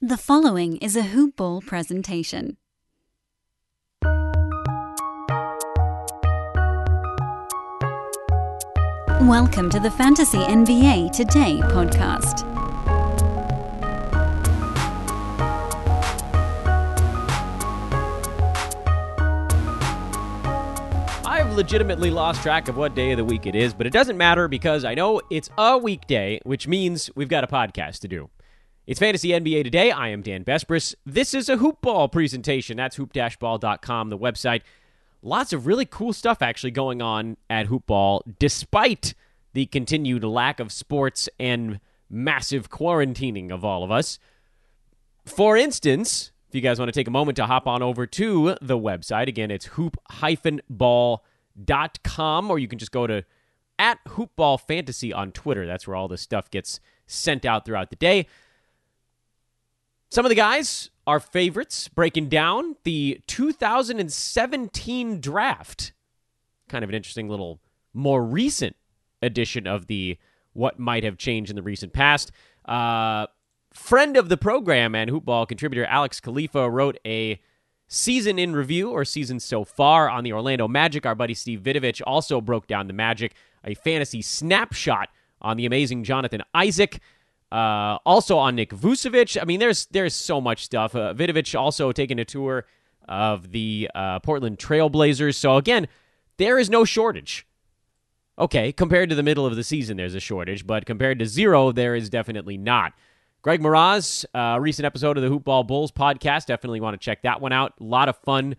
The following is a Hoop Ball presentation. Welcome to the Fantasy NBA Today podcast. I've legitimately lost track of what day of the week it is, but it doesn't matter because I know it's a weekday, which means we've got a podcast to do. It's Fantasy NBA Today. I am Dan Besbris. This is a hoop ball presentation. That's hoop-ball.com, the website. Lots of really cool stuff actually going on at hoopball, despite the continued lack of sports and massive quarantining of all of us. For instance, if you guys want to take a moment to hop on over to the website, again, it's hoop-ball.com, or you can just go to at hoopball fantasy on Twitter. That's where all this stuff gets sent out throughout the day. Some of the guys are favorites, breaking down the 2017 draft. Kind of an interesting little, more recent edition of the what might have changed in the recent past. Uh, friend of the program and hoopball contributor Alex Khalifa wrote a season in review or season so far on the Orlando Magic. Our buddy Steve Vidovich also broke down the Magic, a fantasy snapshot on the amazing Jonathan Isaac. Uh, also on Nick Vucevic. I mean, there's there's so much stuff. Uh, Vidovich also taking a tour of the uh, Portland Trailblazers. So again, there is no shortage. Okay, compared to the middle of the season, there's a shortage, but compared to zero, there is definitely not. Greg Mroz, uh, recent episode of the Hoopball Bulls podcast. Definitely want to check that one out. A lot of fun.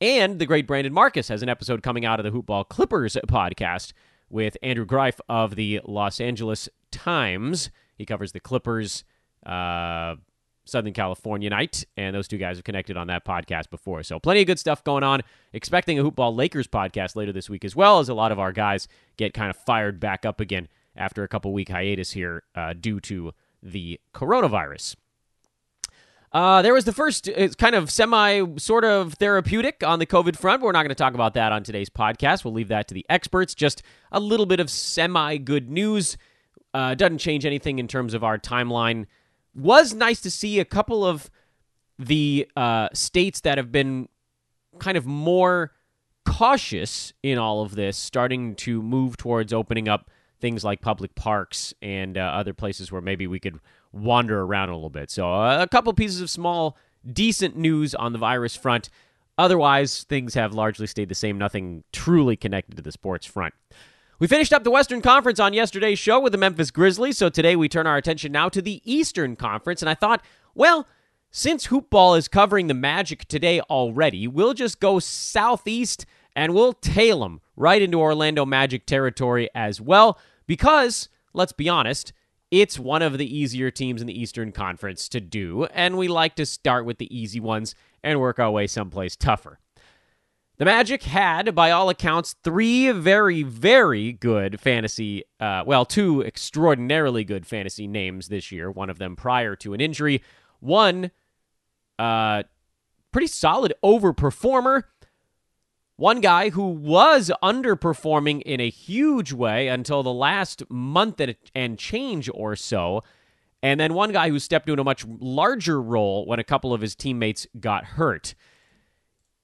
And the great Brandon Marcus has an episode coming out of the Hoopball Clippers podcast with Andrew Greif of the Los Angeles Times. He covers the Clippers, uh, Southern California night, and those two guys have connected on that podcast before. So plenty of good stuff going on. Expecting a Hoopball Lakers podcast later this week as well, as a lot of our guys get kind of fired back up again after a couple week hiatus here uh, due to the coronavirus. Uh, there was the first kind of semi sort of therapeutic on the COVID front. But we're not going to talk about that on today's podcast. We'll leave that to the experts. Just a little bit of semi good news. Uh, doesn't change anything in terms of our timeline. Was nice to see a couple of the uh, states that have been kind of more cautious in all of this starting to move towards opening up things like public parks and uh, other places where maybe we could wander around a little bit. So, uh, a couple pieces of small, decent news on the virus front. Otherwise, things have largely stayed the same, nothing truly connected to the sports front. We finished up the Western Conference on yesterday's show with the Memphis Grizzlies, so today we turn our attention now to the Eastern Conference. And I thought, well, since Hoopball is covering the Magic today already, we'll just go southeast and we'll tail them right into Orlando Magic territory as well, because, let's be honest, it's one of the easier teams in the Eastern Conference to do, and we like to start with the easy ones and work our way someplace tougher. The Magic had, by all accounts, three very, very good fantasy, uh, well, two extraordinarily good fantasy names this year, one of them prior to an injury, one uh, pretty solid overperformer, one guy who was underperforming in a huge way until the last month and change or so, and then one guy who stepped into a much larger role when a couple of his teammates got hurt.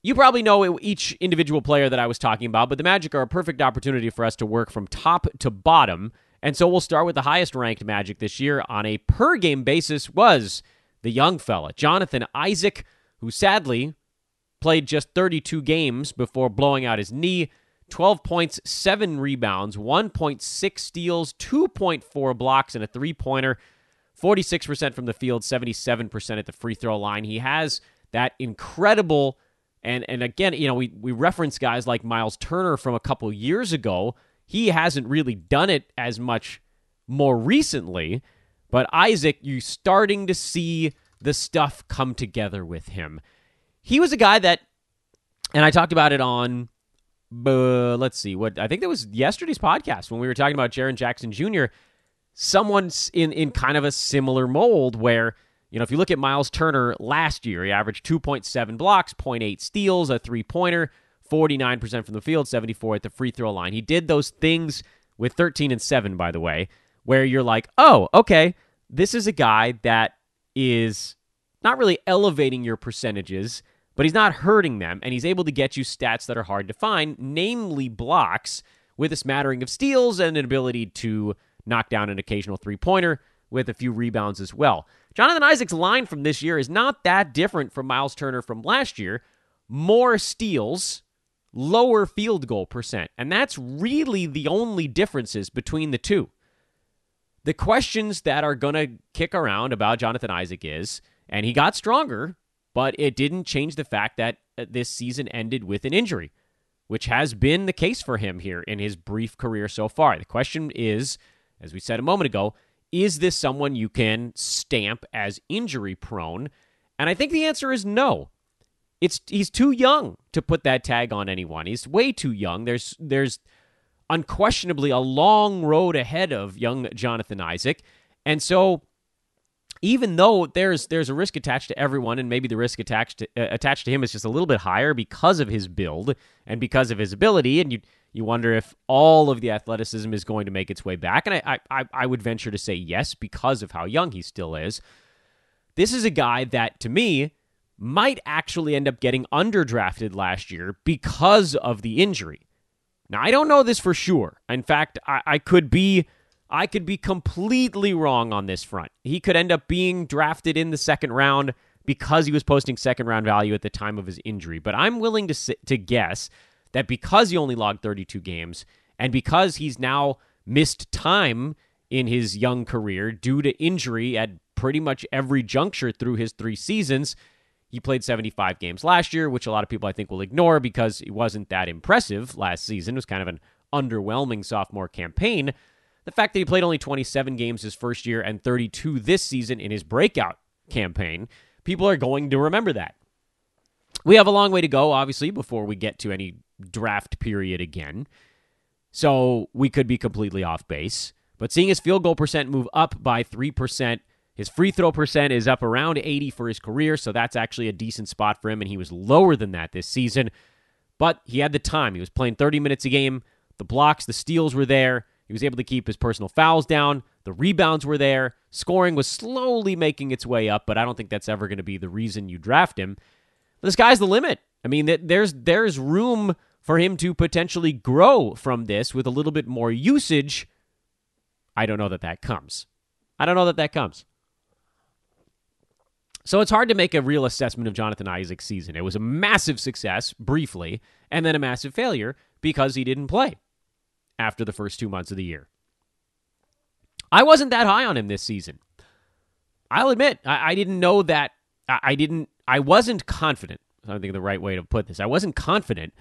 You probably know each individual player that I was talking about, but the Magic are a perfect opportunity for us to work from top to bottom. And so we'll start with the highest ranked Magic this year on a per game basis was the young fella, Jonathan Isaac, who sadly played just 32 games before blowing out his knee. 12 points, 7 rebounds, 1.6 steals, 2.4 blocks, and a three pointer. 46% from the field, 77% at the free throw line. He has that incredible and and again, you know, we we reference guys like Miles Turner from a couple years ago. He hasn't really done it as much more recently, but Isaac, you starting to see the stuff come together with him. He was a guy that and I talked about it on uh, let's see what I think that was yesterday's podcast when we were talking about Jaren Jackson Jr. Someone's in in kind of a similar mold where you know, if you look at Miles Turner last year, he averaged 2.7 blocks, 0.8 steals, a three pointer, 49% from the field, 74 at the free throw line. He did those things with 13 and 7, by the way, where you're like, oh, okay, this is a guy that is not really elevating your percentages, but he's not hurting them, and he's able to get you stats that are hard to find, namely blocks with a smattering of steals and an ability to knock down an occasional three pointer with a few rebounds as well. Jonathan Isaac's line from this year is not that different from Miles Turner from last year. More steals, lower field goal percent. And that's really the only differences between the two. The questions that are going to kick around about Jonathan Isaac is, and he got stronger, but it didn't change the fact that uh, this season ended with an injury, which has been the case for him here in his brief career so far. The question is, as we said a moment ago, is this someone you can stamp as injury prone? And I think the answer is no. It's he's too young to put that tag on anyone. He's way too young. There's there's unquestionably a long road ahead of young Jonathan Isaac. And so even though there's there's a risk attached to everyone and maybe the risk attached to, uh, attached to him is just a little bit higher because of his build and because of his ability and you you wonder if all of the athleticism is going to make its way back and I I I would venture to say yes because of how young he still is. This is a guy that to me might actually end up getting underdrafted last year because of the injury. Now, I don't know this for sure. In fact, I, I could be I could be completely wrong on this front. He could end up being drafted in the second round because he was posting second round value at the time of his injury. But I'm willing to sit, to guess that because he only logged 32 games and because he's now missed time in his young career due to injury at pretty much every juncture through his three seasons, he played 75 games last year, which a lot of people I think will ignore because he wasn't that impressive last season. It was kind of an underwhelming sophomore campaign. The fact that he played only 27 games his first year and 32 this season in his breakout campaign, people are going to remember that. We have a long way to go, obviously, before we get to any draft period again. So we could be completely off base. But seeing his field goal percent move up by 3% his free throw percent is up around 80 for his career, so that's actually a decent spot for him, and he was lower than that this season. But he had the time. He was playing 30 minutes a game. The blocks, the steals were there. He was able to keep his personal fouls down. The rebounds were there. Scoring was slowly making its way up, but I don't think that's ever going to be the reason you draft him. The sky's the limit. I mean, there's there's room for him to potentially grow from this with a little bit more usage. I don't know that that comes. I don't know that that comes. So it's hard to make a real assessment of Jonathan Isaac's season. It was a massive success briefly, and then a massive failure because he didn't play after the first two months of the year. I wasn't that high on him this season. I'll admit, I, I didn't know that. I, I, didn't. I wasn't confident. I don't think the right way to put this. I wasn't confident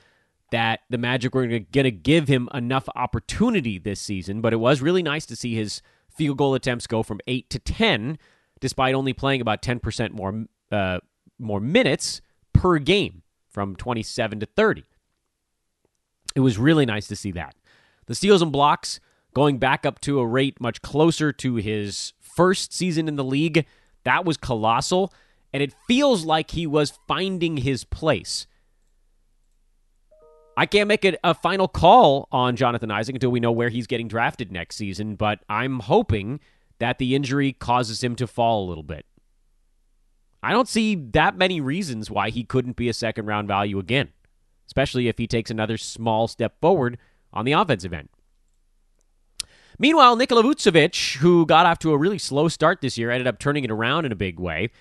that the Magic were going to give him enough opportunity this season. But it was really nice to see his field goal attempts go from eight to ten despite only playing about 10% more uh, more minutes per game from 27 to 30. It was really nice to see that. The steals and blocks going back up to a rate much closer to his first season in the league. That was colossal, and it feels like he was finding his place. I can't make a, a final call on Jonathan Isaac until we know where he's getting drafted next season, but I'm hoping that the injury causes him to fall a little bit. I don't see that many reasons why he couldn't be a second round value again, especially if he takes another small step forward on the offensive end. Meanwhile, Nikola Vucevic, who got off to a really slow start this year, ended up turning it around in a big way.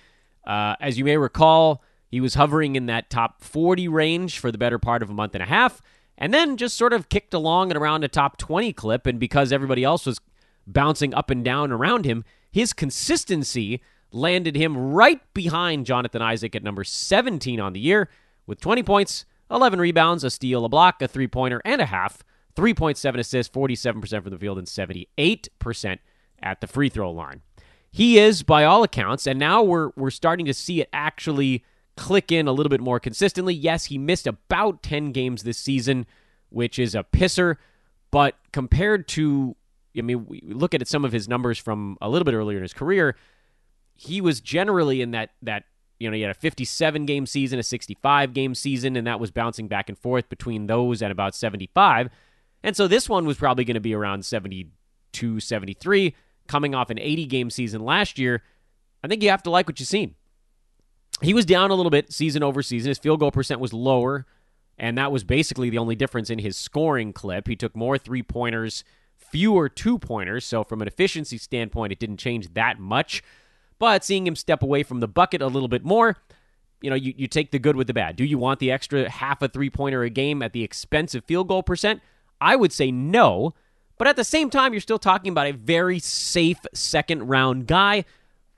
Uh, as you may recall, he was hovering in that top 40 range for the better part of a month and a half, and then just sort of kicked along at around a top 20 clip. And because everybody else was bouncing up and down around him, his consistency landed him right behind Jonathan Isaac at number 17 on the year with 20 points, 11 rebounds, a steal, a block, a three pointer, and a half, 3.7 assists, 47% from the field, and 78% at the free throw line. He is, by all accounts, and now we're, we're starting to see it actually click in a little bit more consistently. Yes, he missed about 10 games this season, which is a pisser, but compared to I mean, we look at some of his numbers from a little bit earlier in his career. He was generally in that that you know he had a 57 game season, a 65 game season, and that was bouncing back and forth between those and about 75. And so this one was probably going to be around 72, 73, coming off an 80 game season last year. I think you have to like what you've seen. he was down a little bit season over season. His field goal percent was lower, and that was basically the only difference in his scoring clip. He took more three pointers, fewer two pointers. So, from an efficiency standpoint, it didn't change that much. But seeing him step away from the bucket a little bit more, you know, you, you take the good with the bad. Do you want the extra half a three pointer a game at the expense of field goal percent? I would say no. But at the same time, you're still talking about a very safe second round guy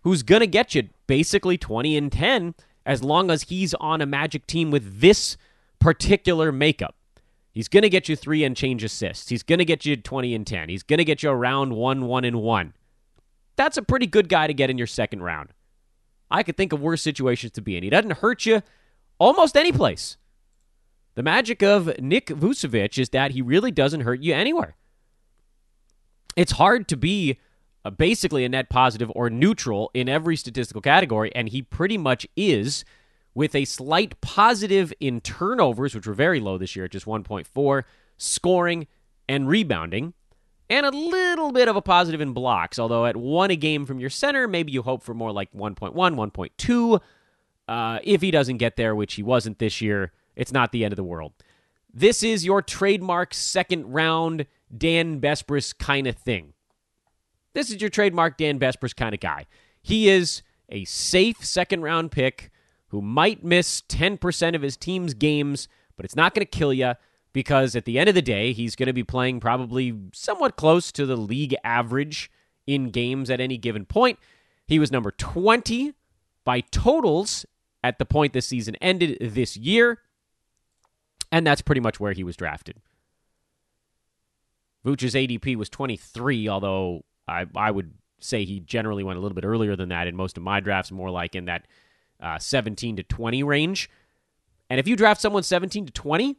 who's going to get you basically 20 and 10 as long as he's on a Magic team with this particular makeup. He's going to get you three and change assists. He's going to get you 20 and 10. He's going to get you around 1 1 and 1. That's a pretty good guy to get in your second round. I could think of worse situations to be in. He doesn't hurt you almost any place. The magic of Nick Vucevic is that he really doesn't hurt you anywhere. It's hard to be uh, basically a net positive or neutral in every statistical category, and he pretty much is with a slight positive in turnovers, which were very low this year at just 1.4, scoring and rebounding, and a little bit of a positive in blocks. Although at one a game from your center, maybe you hope for more like 1.1, 1.2. Uh, if he doesn't get there, which he wasn't this year, it's not the end of the world. This is your trademark second round Dan Besbris kind of thing. This is your trademark Dan Besbris kind of guy. He is a safe second round pick who might miss 10% of his team's games, but it's not going to kill you because at the end of the day, he's going to be playing probably somewhat close to the league average in games at any given point. He was number 20 by totals at the point this season ended this year, and that's pretty much where he was drafted. Vooch's ADP was 23, although I, I would say he generally went a little bit earlier than that in most of my drafts, more like in that uh, 17 to 20 range. And if you draft someone 17 to 20,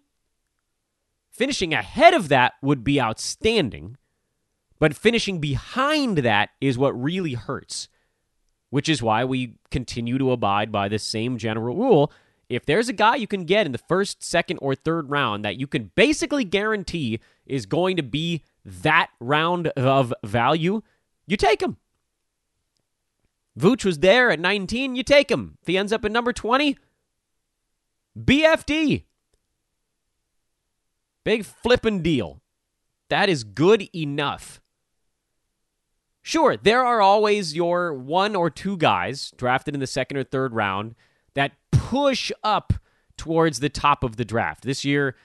finishing ahead of that would be outstanding. But finishing behind that is what really hurts, which is why we continue to abide by the same general rule. If there's a guy you can get in the first, second, or third round that you can basically guarantee is going to be that round of value, you take him. Vooch was there at 19, you take him. If he ends up at number 20, BFD. Big flippin' deal. That is good enough. Sure, there are always your one or two guys drafted in the second or third round that push up towards the top of the draft. This year,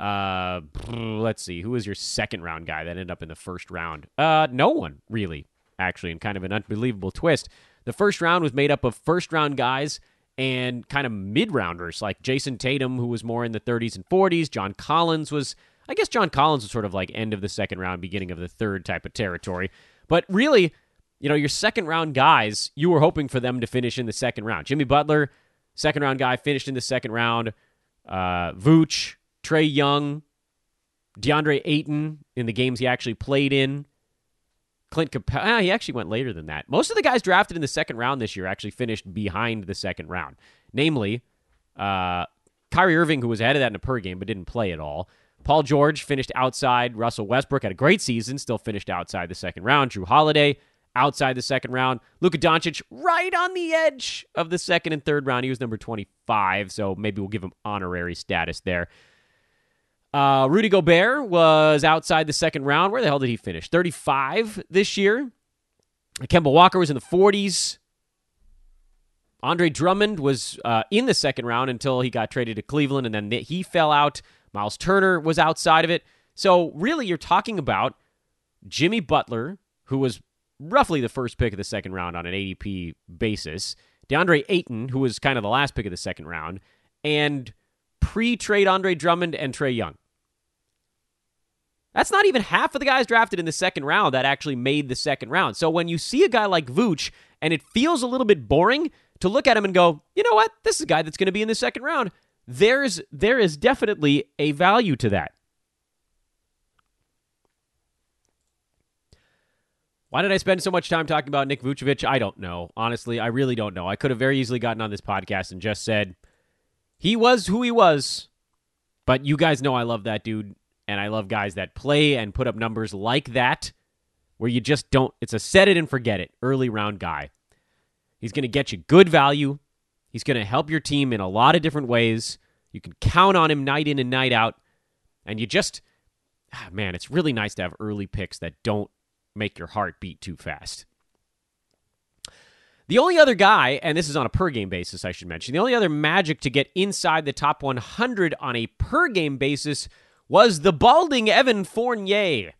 uh, let's see, who was your second round guy that ended up in the first round? Uh, no one really, actually, in kind of an unbelievable twist. The first round was made up of first round guys and kind of mid rounders like Jayson Tatum, who was more in the 30s and 40s. John Collins was, I guess, John Collins was sort of like end of the second round, beginning of the third type of territory. But really, you know, your second round guys, you were hoping for them to finish in the second round. Jimmy Butler, second round guy, finished in the second round. Uh, Vooch, Trae Young, DeAndre Ayton in the games he actually played in Clint Capela, ah, he actually went later than that. Most of the guys drafted in the second round this year actually finished behind the second round. Namely, uh, Kyrie Irving, who was ahead of that in a per game but didn't play at all. Paul George finished outside. Russell Westbrook had a great season, still finished outside the second round. Jrue Holiday outside the second round. Luka Doncic right on the edge of the second and third round. He was number 25, so maybe we'll give him honorary status there. Uh, Rudy Gobert was outside the second round. Where the hell did he finish? 35 this year. Kemba Walker was in the 40s. Andre Drummond was uh, in the second round until he got traded to Cleveland, and then he fell out. Miles Turner was outside of it. So, really, you're talking about Jimmy Butler, who was roughly the first pick of the second round on an ADP basis, DeAndre Ayton, who was kind of the last pick of the second round, and pre trade Andre Drummond and Trae Young. That's not even half of the guys drafted in the second round that actually made the second round. So when you see a guy like Vooch and it feels a little bit boring to look at him and go, you know what, this is a guy that's going to be in the second round. There's there is definitely a value to that. Why did I spend so much time talking about Nick Vucevic? I don't know. Honestly, I really don't know. I could have very easily gotten on this podcast and just said, he was who he was. But you guys know I love that dude, and I love guys that play and put up numbers like that, where you just don't. It's a set it and forget it early round guy. He's going to get you good value. He's going to help your team in a lot of different ways. You can count on him night in and night out. And you just, ah, man, it's really nice to have early picks that don't make your heart beat too fast. The only other guy, and this is on a per game basis, I should mention, the only other magic to get inside the top 100 on a per game basis was the balding Evan Fournier,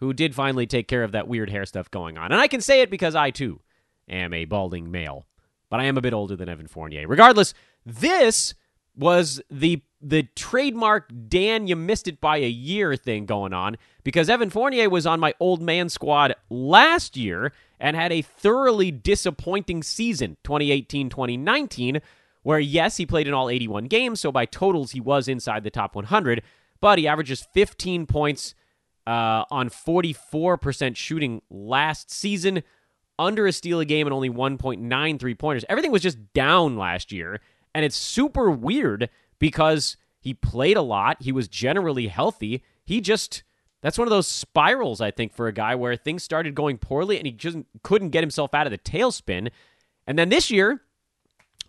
who did finally take care of that weird hair stuff going on. And I can say it because I, too, am a balding male, but I am a bit older than Evan Fournier. Regardless, this was the the trademark Dan you missed it by a year thing going on because Evan Fournier was on my old man squad last year and had a thoroughly disappointing season 2018-2019 where yes he played in all 81 games so by totals he was inside the top 100 but he averages 15 points uh, on 44% shooting last season under a steal a game and only 1.93 pointers everything was just down last year and it's super weird because he played a lot. He was generally healthy. He just, that's one of those spirals, I think, for a guy where things started going poorly and he just couldn't get himself out of the tailspin. And then this year,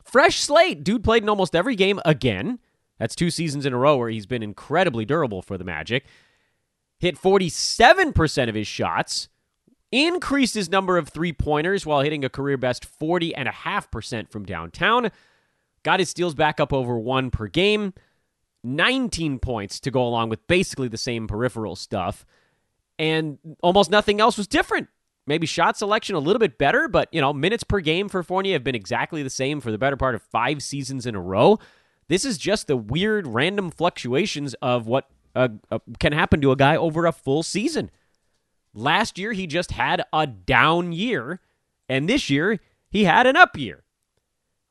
fresh slate. Dude played in almost every game again. That's two seasons in a row where he's been incredibly durable for the Magic. Hit 47% of his shots, increased his number of three pointers while hitting a career best 40.5% from downtown. Got his steals back up over one per game. 19 points to go along with basically the same peripheral stuff. And almost nothing else was different. Maybe shot selection a little bit better, but you know, minutes per game for Fournier have been exactly the same for the better part of five seasons in a row. This is just the weird random fluctuations of what uh, uh, can happen to a guy over a full season. Last year, he just had a down year, and this year, he had an up year.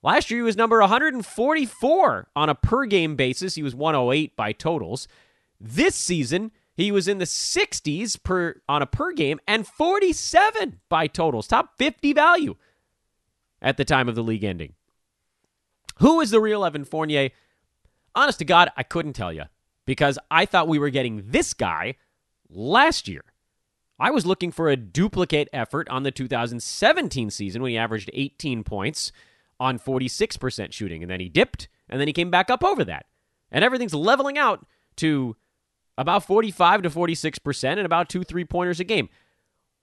Last year, he was number 144 on a per game basis. He was 108 by totals. This season, he was in the 60s per on a per game and 47 by totals. Top 50 value at the time of the league ending. Who is the real Evan Fournier? Honest to God, I couldn't tell you because I thought we were getting this guy last year. I was looking for a duplicate effort on the 2017 season when he averaged 18 points on 46% shooting. And then he dipped, and then he came back up over that. And everything's leveling out to about 45 to 46% and about two three pointers a game.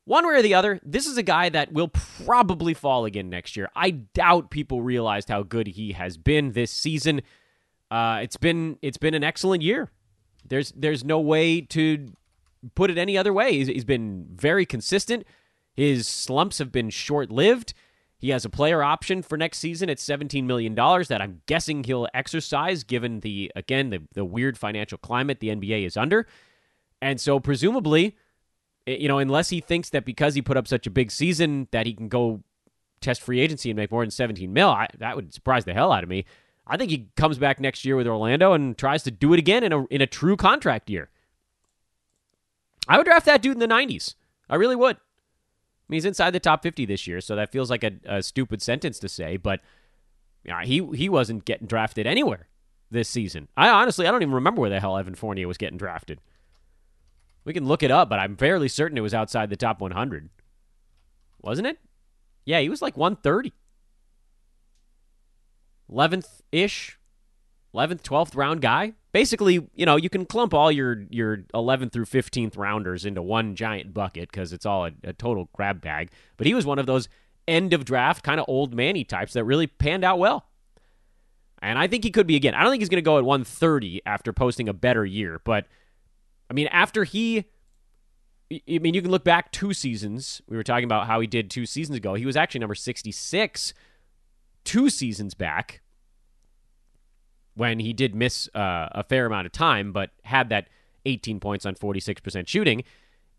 One way or the other, this is a guy that will probably fall again next year. I doubt people realized how good he has been this season. Uh, it's been it's been an excellent year. There's there's no way to put it any other way. He's, he's been very consistent. His slumps have been short lived. He has a player option for next season at $17 million that I'm guessing he'll exercise given the, again, the, the weird financial climate the NBA is under. And so, presumably, eh, you know, unless he thinks that because he put up such a big season that he can go test free agency and make more than 17 mil, I, that would surprise the hell out of me. I think he comes back next year with Orlando and tries to do it again in a, in a true contract year. I would draft that dude in the 90s. I really would mean, he's inside the top 50 this year, so that feels like a, a stupid sentence to say, but you know, he he wasn't getting drafted anywhere this season. I honestly I don't even remember where the hell Evan Fournier was getting drafted. We can look it up, but I'm fairly certain it was outside the top 100. Wasn't it? Yeah, he was like 130. 11th ish, 11th, 12th round guy. Basically, you know, you can clump all your your 11th through 15th rounders into one giant bucket because it's all a, a, total grab bag. But he was one of those end of draft kind of old manny types that really panned out well. And I think he could be again. I don't think he's going to go at 130 after posting a better year, but I mean, after he I mean, you can look back two seasons. We were talking about how he did two seasons ago. He was actually number 66 two seasons back when he did miss uh, a fair amount of time, but had that 18 points on 46% shooting.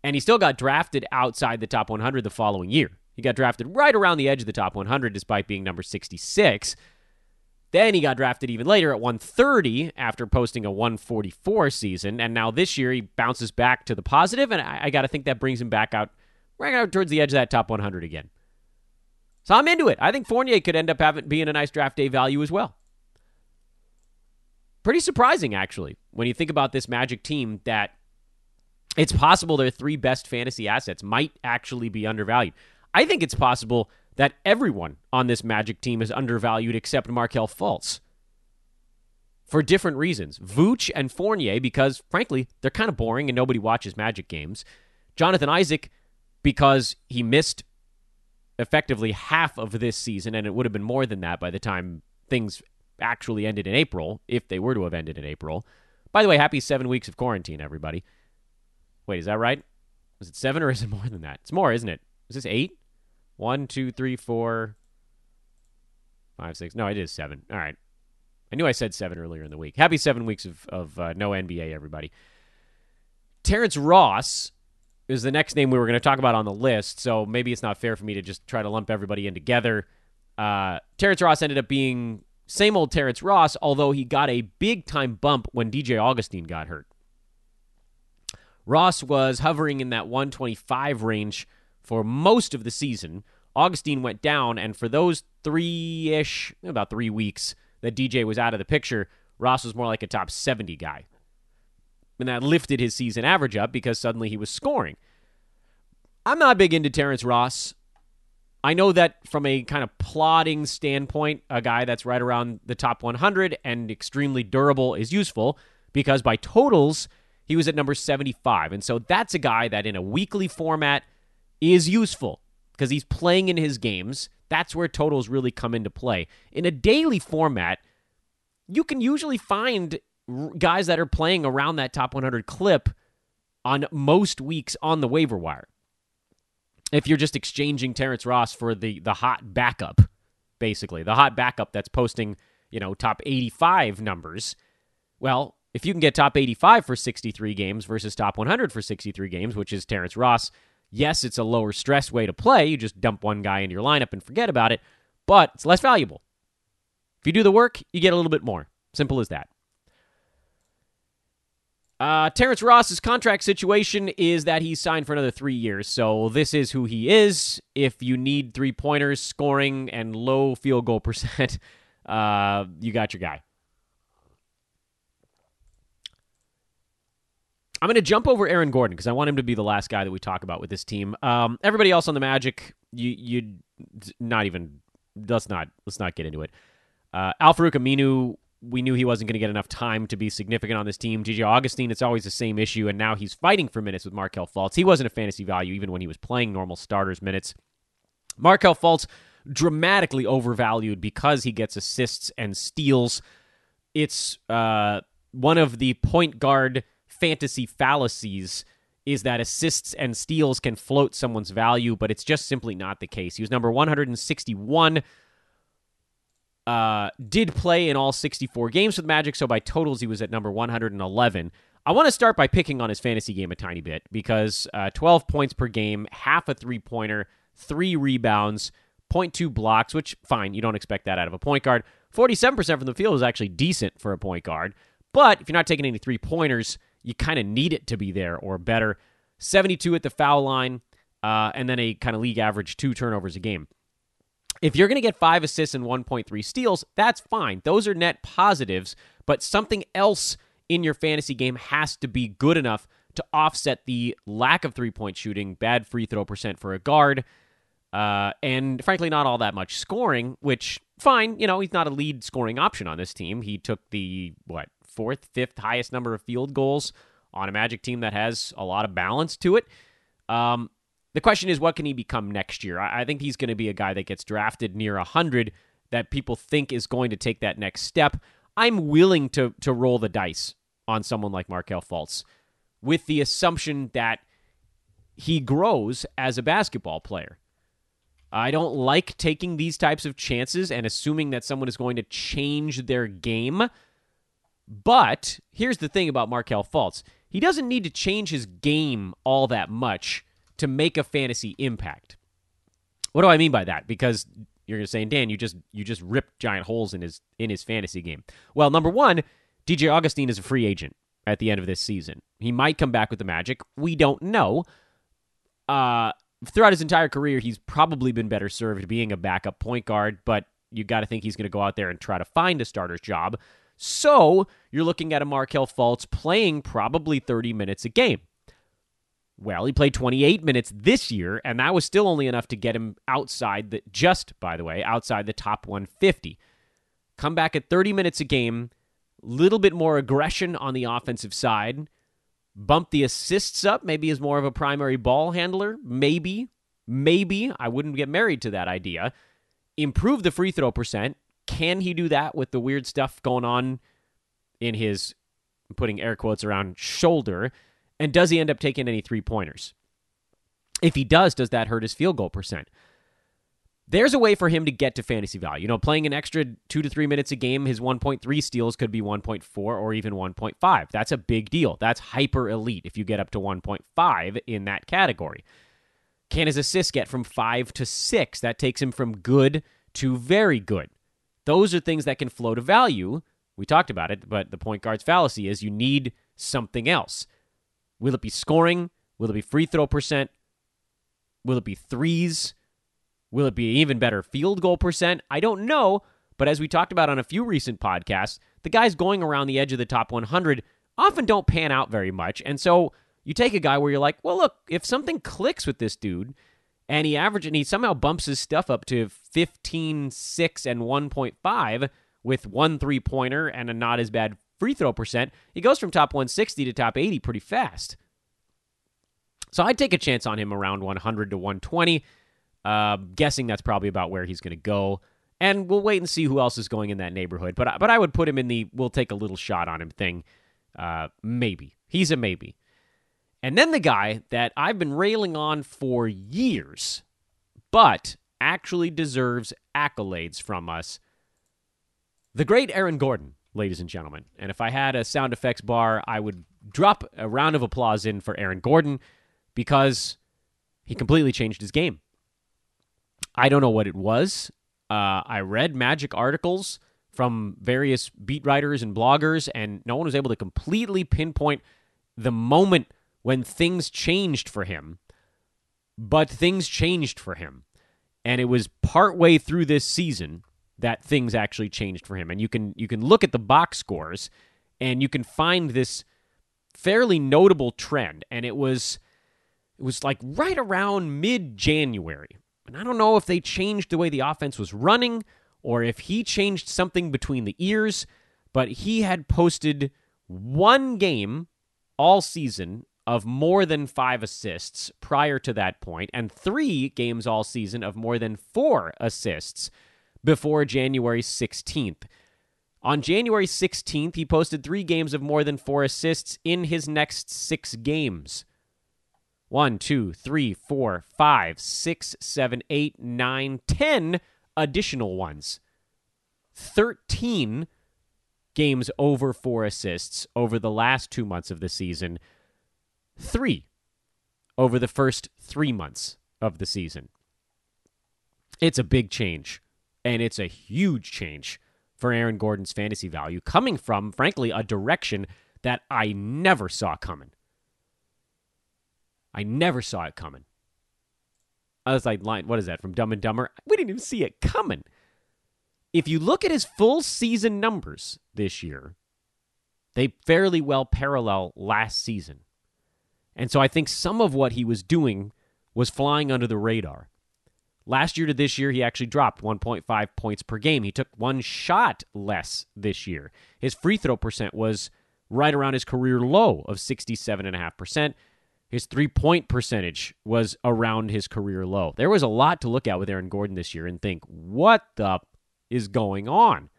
And he still got drafted outside the top 100 the following year. He got drafted right around the edge of the top 100 despite being number 66. Then he got drafted even later at 130 after posting a 144 season. And now this year he bounces back to the positive, and I, I got to think that brings him back out right out towards the edge of that top 100 again. So I'm into it. I think Fournier could end up having being a nice draft day value as well pretty surprising, actually, when you think about this Magic team that it's possible their three best fantasy assets might actually be undervalued. I think it's possible that everyone on this Magic team is undervalued except Markelle Fultz for different reasons. Vooch and Fournier, because frankly, they're kind of boring and nobody watches Magic games. Jonathan Isaac, because he missed effectively half of this season, and it would have been more than that by the time things actually ended in April, if they were to have ended in April. By the way, happy seven weeks of quarantine, everybody. Wait, is that right? Is it seven or is it more than that? It's more, isn't it? Is this eight? One, two, three, four, five, six. No, it is seven. All right. I knew I said seven earlier in the week. Happy seven weeks of, of uh, no NBA, everybody. Terrence Ross is the next name we were going to talk about on the list, so maybe it's not fair for me to just try to lump everybody in together. Uh, Terrence Ross ended up being same old Terrence Ross, although he got a big time bump when DJ Augustin got hurt. Ross was hovering in that 125 range for most of the season. Augustin went down, and for those three ish, about three weeks, that DJ was out of the picture, Ross was more like a top 70 guy. And that lifted his season average up because suddenly he was scoring. I'm not big into Terrence Ross. I know that from a kind of plodding standpoint, a guy that's right around the top 100 and extremely durable is useful because by totals, he was at number 75. And so that's a guy that in a weekly format is useful because he's playing in his games. That's where totals really come into play. In a daily format, you can usually find guys that are playing around that top 100 clip on most weeks on the waiver wire. If you're just exchanging Terrence Ross for the the hot backup, basically the hot backup that's posting you know top 85 numbers, well, if you can get top 85 for 63 games versus top 100 for 63 games, which is Terrence Ross, Yes, it's a lower stress way to play. You just dump one guy into your lineup and forget about it, but it's less valuable. If you do the work, you get a little bit more. Simple as that. Uh, Terrence Ross's contract situation is that he's signed for another three years, so this is who he is. If you need three pointers, scoring, and low field goal percent, uh, you got your guy. I'm going to jump over Aaron Gordon because I want him to be the last guy that we talk about with this team. Um, everybody else on the Magic, you you not even let's not let's not get into it. Uh, Al-Farouq Aminu, we knew he wasn't going to get enough time to be significant on this team. DJ Augustin, it's always the same issue, and now he's fighting for minutes with Markelle Fultz. He wasn't a fantasy value even when he was playing normal starters minutes. Markelle Fultz dramatically overvalued because he gets assists and steals. It's uh, one of the point guard fantasy fallacies is that assists and steals can float someone's value, but it's just simply not the case. He was number 161. Uh, did play in all 64 games with Magic, so by totals, he was at number 111. I want to start by picking on his fantasy game a tiny bit because uh, 12 points per game, half a three pointer, three rebounds, 0.2 blocks, which, fine, you don't expect that out of a point guard. 47% from the field is actually decent for a point guard, but if you're not taking any three pointers, you kind of need it to be there or better. 72 at the foul line, uh, and then a kind of league average two turnovers a game. If you're going to get five assists and 1.3 steals, that's fine. Those are net positives, but something else in your fantasy game has to be good enough to offset the lack of three point shooting, bad free throw percent for a guard, uh, and frankly, not all that much scoring, which, fine, you know, he's not a lead scoring option on this team. He took the, what, fourth, fifth highest number of field goals on a Magic team that has a lot of balance to it. Um, the question is, what can he become next year? I, I think he's going to be a guy that gets drafted near 100 that people think is going to take that next step. I'm willing to, to roll the dice on someone like Markelle Fultz with the assumption that he grows as a basketball player. I don't like taking these types of chances and assuming that someone is going to change their game but here's the thing about Markelle Fultz. He doesn't need to change his game all that much to make a fantasy impact. What do I mean by that? Because you're going to say, Dan, you just you just ripped giant holes in his in his fantasy game. Well, number one, DJ Augustin is a free agent at the end of this season. He might come back with the Magic. We don't know. Uh, throughout his entire career, he's probably been better served being a backup point guard, but you got to think he's going to go out there and try to find a starter's job. So you're looking at a Markelle Fultz playing probably 30 minutes a game. Well, he played 28 minutes this year, and that was still only enough to get him outside the, just, by the way, outside the top 150. Come back at 30 minutes a game, little bit more aggression on the offensive side, bump the assists up, maybe as more of a primary ball handler, maybe, maybe. I wouldn't get married to that idea. Improve the free throw percent. Can he do that with the weird stuff going on in his, putting air quotes around, shoulder? And does he end up taking any three pointers? If he does, does that hurt his field goal percent? There's a way for him to get to fantasy value. You know, playing an extra two to three minutes a game, his 1.3 steals could be 1.4 or even 1.5. That's a big deal. That's hyper elite if you get up to 1.5 in that category. Can his assists get from five to six? That takes him from good to very good. Those are things that can flow to value. We talked about it, but the point guard's fallacy is you need something else. Will it be scoring? Will it be free throw percent? Will it be threes? Will it be even better field goal percent? I don't know. But as we talked about on a few recent podcasts, the guys going around the edge of the top 100 often don't pan out very much. And so you take a guy where you're like, well, look, if something clicks with this dude and he averages and he somehow bumps his stuff up to 15, 6, and 1.5 with one three pointer and a not as bad free throw percent, he goes from top 160 to top 80 pretty fast. So I'd take a chance on him around 100 to 120. Uh, guessing that's probably about where he's going to go. And we'll wait and see who else is going in that neighborhood. But but I would put him in the we'll take a little shot on him thing. Uh, maybe he's a maybe. And then the guy that I've been railing on for years, but actually deserves accolades from us, the great Aaron Gordon ladies and gentlemen. And if I had a sound effects bar, I would drop a round of applause in for Aaron Gordon because he completely changed his game. I don't know what it was. Uh, I read magic articles from various beat writers and bloggers, and no one was able to completely pinpoint the moment when things changed for him. But things changed for him. And it was partway through this season that things actually changed for him. And you can you can look at the box scores and you can find this fairly notable trend. And it was it was like right around mid January. And I don't know if they changed the way the offense was running or if he changed something between the ears, but he had posted one game all season of more than five assists prior to that point, and three games all season of more than four assists before January 16th. On January 16th, he posted three games of more than four assists in his next six games. One, two, three, four, five, six, seven, eight, nine, ten additional ones. 13 games over four assists over the last two months of the season. Three over the first three months of the season. It's a big change and it's a huge change for Aaron Gordon's fantasy value, coming from, frankly, a direction that I never saw coming. I never saw it coming. I was like, what is that from Dumb and Dumber? We didn't even see it coming. If you look at his full season numbers this year, they fairly well parallel last season. And so I think some of what he was doing was flying under the radar. Last year to this year, he actually dropped 1.5 points per game. He took one shot less this year. His free throw percent was right around his career low of 67.5%. His three point percentage was around his career low. There was a lot to look at with Aaron Gordon this year and think, what the is going on?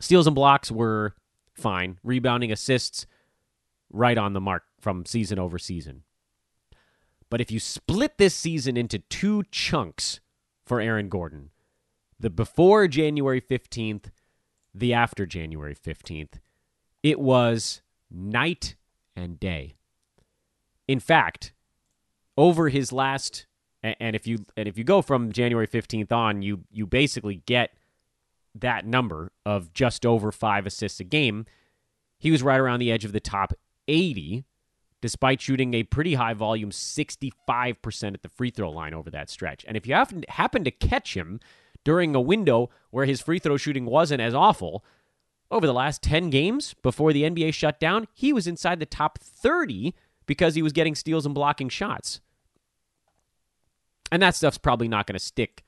Steals and blocks were fine. Rebounding assists, right on the mark from season over season. But if you split this season into two chunks for Aaron Gordon, the before January 15th, the after January 15th, it was night and day. In fact, over his last and if you and if you go from January 15th on, you you basically get that number of just over 5 assists a game. He was right around the edge of the top 80 despite shooting a pretty high volume 65% at the free throw line over that stretch. And if you happen, happen to catch him during a window where his free throw shooting wasn't as awful, over the last 10 games before the NBA shut down, he was inside the top 30 because he was getting steals and blocking shots. And that stuff's probably not going to stick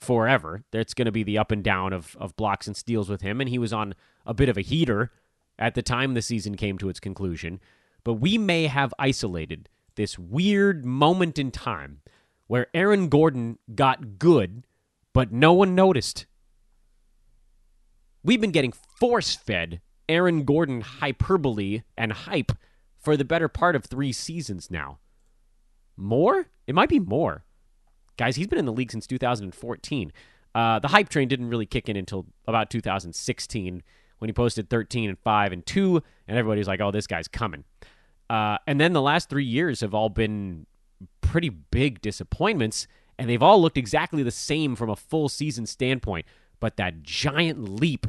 forever. It's going to be the up and down of, of blocks and steals with him. And he was on a bit of a heater at the time the season came to its conclusion. But we may have isolated this weird moment in time where Aaron Gordon got good, but no one noticed. We've been getting force fed Aaron Gordon hyperbole and hype for the better part of three seasons now. More? It might be more. Guys, he's been in the league since 2014. Uh, the hype train didn't really kick in until about 2016 when he posted 13 and 5 and 2, and everybody's like, oh, this guy's coming. Uh, and then the last three years have all been pretty big disappointments, and they've all looked exactly the same from a full season standpoint. But that giant leap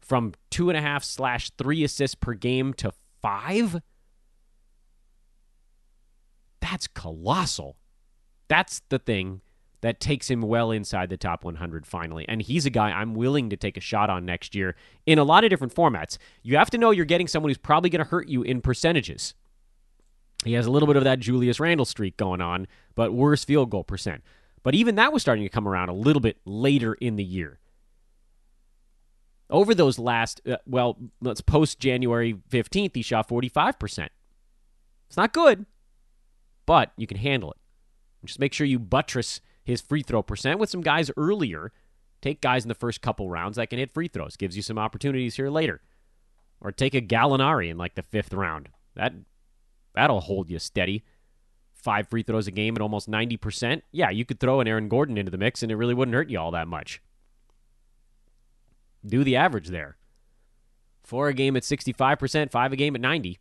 from two and a half slash three assists per game to five, that's colossal. That's the thing that takes him well inside the top 100 finally. And he's a guy I'm willing to take a shot on next year in a lot of different formats. You have to know you're getting someone who's probably going to hurt you in percentages. He has a little bit of that Julius Randle streak going on, but worse field goal percent. But even that was starting to come around a little bit later in the year. Over those last, uh, well, let's post January 15th, he shot 45%. It's not good, but you can handle it. Just make sure you buttress his free throw percent with some guys earlier. Take guys in the first couple rounds that can hit free throws. Gives you some opportunities here later. Or take a Gallinari in like the fifth round. That that'll hold you steady. Five free throws a game at almost 90%. Yeah, you could throw an Aaron Gordon into the mix and it really wouldn't hurt you all that much. Do the average there. Four a game at 65%, five a game at 90.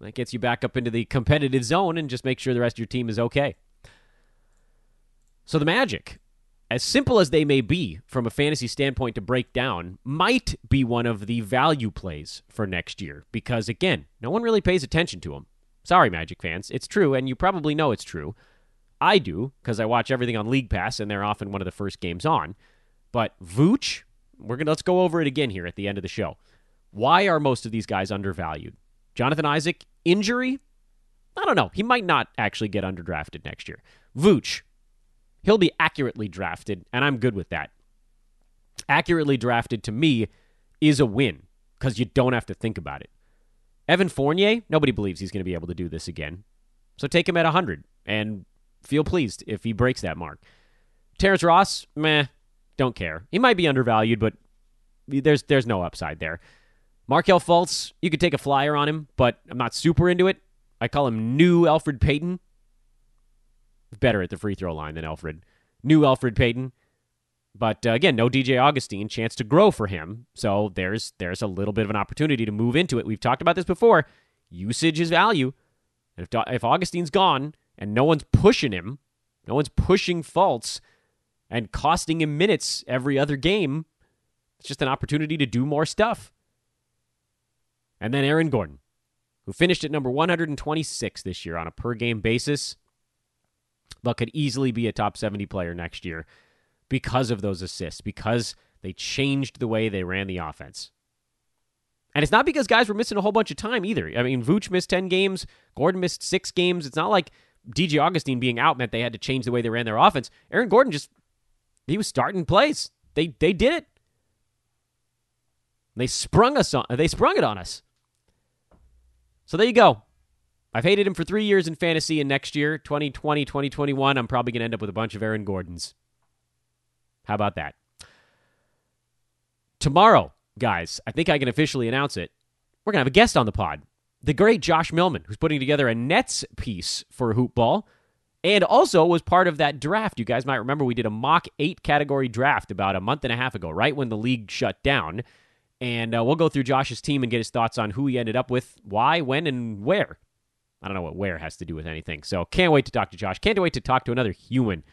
That gets you back up into the competitive zone and just make sure the rest of your team is okay. So the Magic, as simple as they may be from a fantasy standpoint to break down, might be one of the value plays for next year because, again, no one really pays attention to them. Sorry, Magic fans. It's true, and you probably know it's true. I do because I watch everything on League Pass, and they're often one of the first games on. But Vooch, we're gonna let's go over it again here at the end of the show. Why are most of these guys undervalued? Jonathan Isaac, injury? I don't know. He might not actually get underdrafted next year. Vooch, he'll be accurately drafted, and I'm good with that. Accurately drafted to me is a win because you don't have to think about it. Evan Fournier, nobody believes he's going to be able to do this again. So take him at 100 and feel pleased if he breaks that mark. Terrence Ross, meh, don't care. He might be undervalued, but there's there's no upside there. Markelle Fultz, you could take a flyer on him, but I'm not super into it. I call him new Elfrid Payton. Better at the free throw line than Elfrid. New Elfrid Payton. But uh, again, no DJ Augustin, chance to grow for him. So there's there's a little bit of an opportunity to move into it. We've talked about this before. Usage is value. And if, if Augustin's gone and no one's pushing him, no one's pushing Fultz and costing him minutes every other game, it's just an opportunity to do more stuff. And then Aaron Gordon, who finished at number 126 this year on a per game basis, but could easily be a top 70 player next year because of those assists, because they changed the way they ran the offense. And it's not because guys were missing a whole bunch of time either. I mean, Vooch missed 10 games, Gordon missed six games. It's not like DJ Augustin being out meant they had to change the way they ran their offense. Aaron Gordon just, he was starting plays. They, they did it. They sprung us on, they sprung it on us. So there you go. I've hated him for three years in fantasy, and next year, 2020, 2021, I'm probably going to end up with a bunch of Aaron Gordons. How about that? Tomorrow, guys, I think I can officially announce it. We're going to have a guest on the pod. The great Josh Millman, who's putting together a Nets piece for Hoopball and also was part of that draft. You guys might remember we did a mock eight category draft about a month and a half ago, right when the league shut down. And uh, we'll go through Josh's team and get his thoughts on who he ended up with, why, when, and where. I don't know what where has to do with anything. So can't wait to talk to Josh. Can't wait to talk to another human.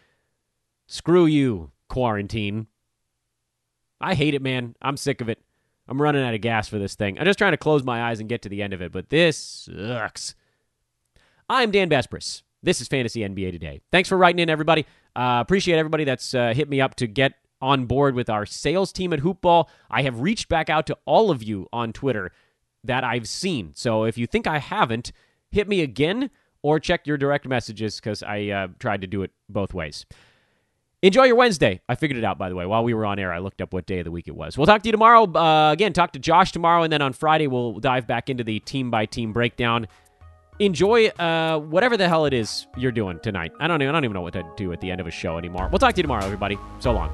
Screw you, quarantine. I hate it, man. I'm sick of it. I'm running out of gas for this thing. I'm just trying to close my eyes and get to the end of it, but this sucks. I'm Dan Besbris. This is Fantasy NBA Today. Thanks for writing in, everybody. Uh, appreciate everybody that's uh, hit me up to get on board with our sales team at Hoopball. I have reached back out to all of you on Twitter that I've seen. So if you think I haven't, hit me again or check your direct messages because I uh, tried to do it both ways. Enjoy your Wednesday. I figured it out, by the way. While we were on air, I looked up what day of the week it was. We'll talk to you tomorrow. Uh, again, talk to Josh tomorrow, and then on Friday, we'll dive back into the team by team breakdown. Enjoy uh, whatever the hell it is you're doing tonight. I don't, even, I don't even know what to do at the end of a show anymore. We'll talk to you tomorrow, everybody. So long.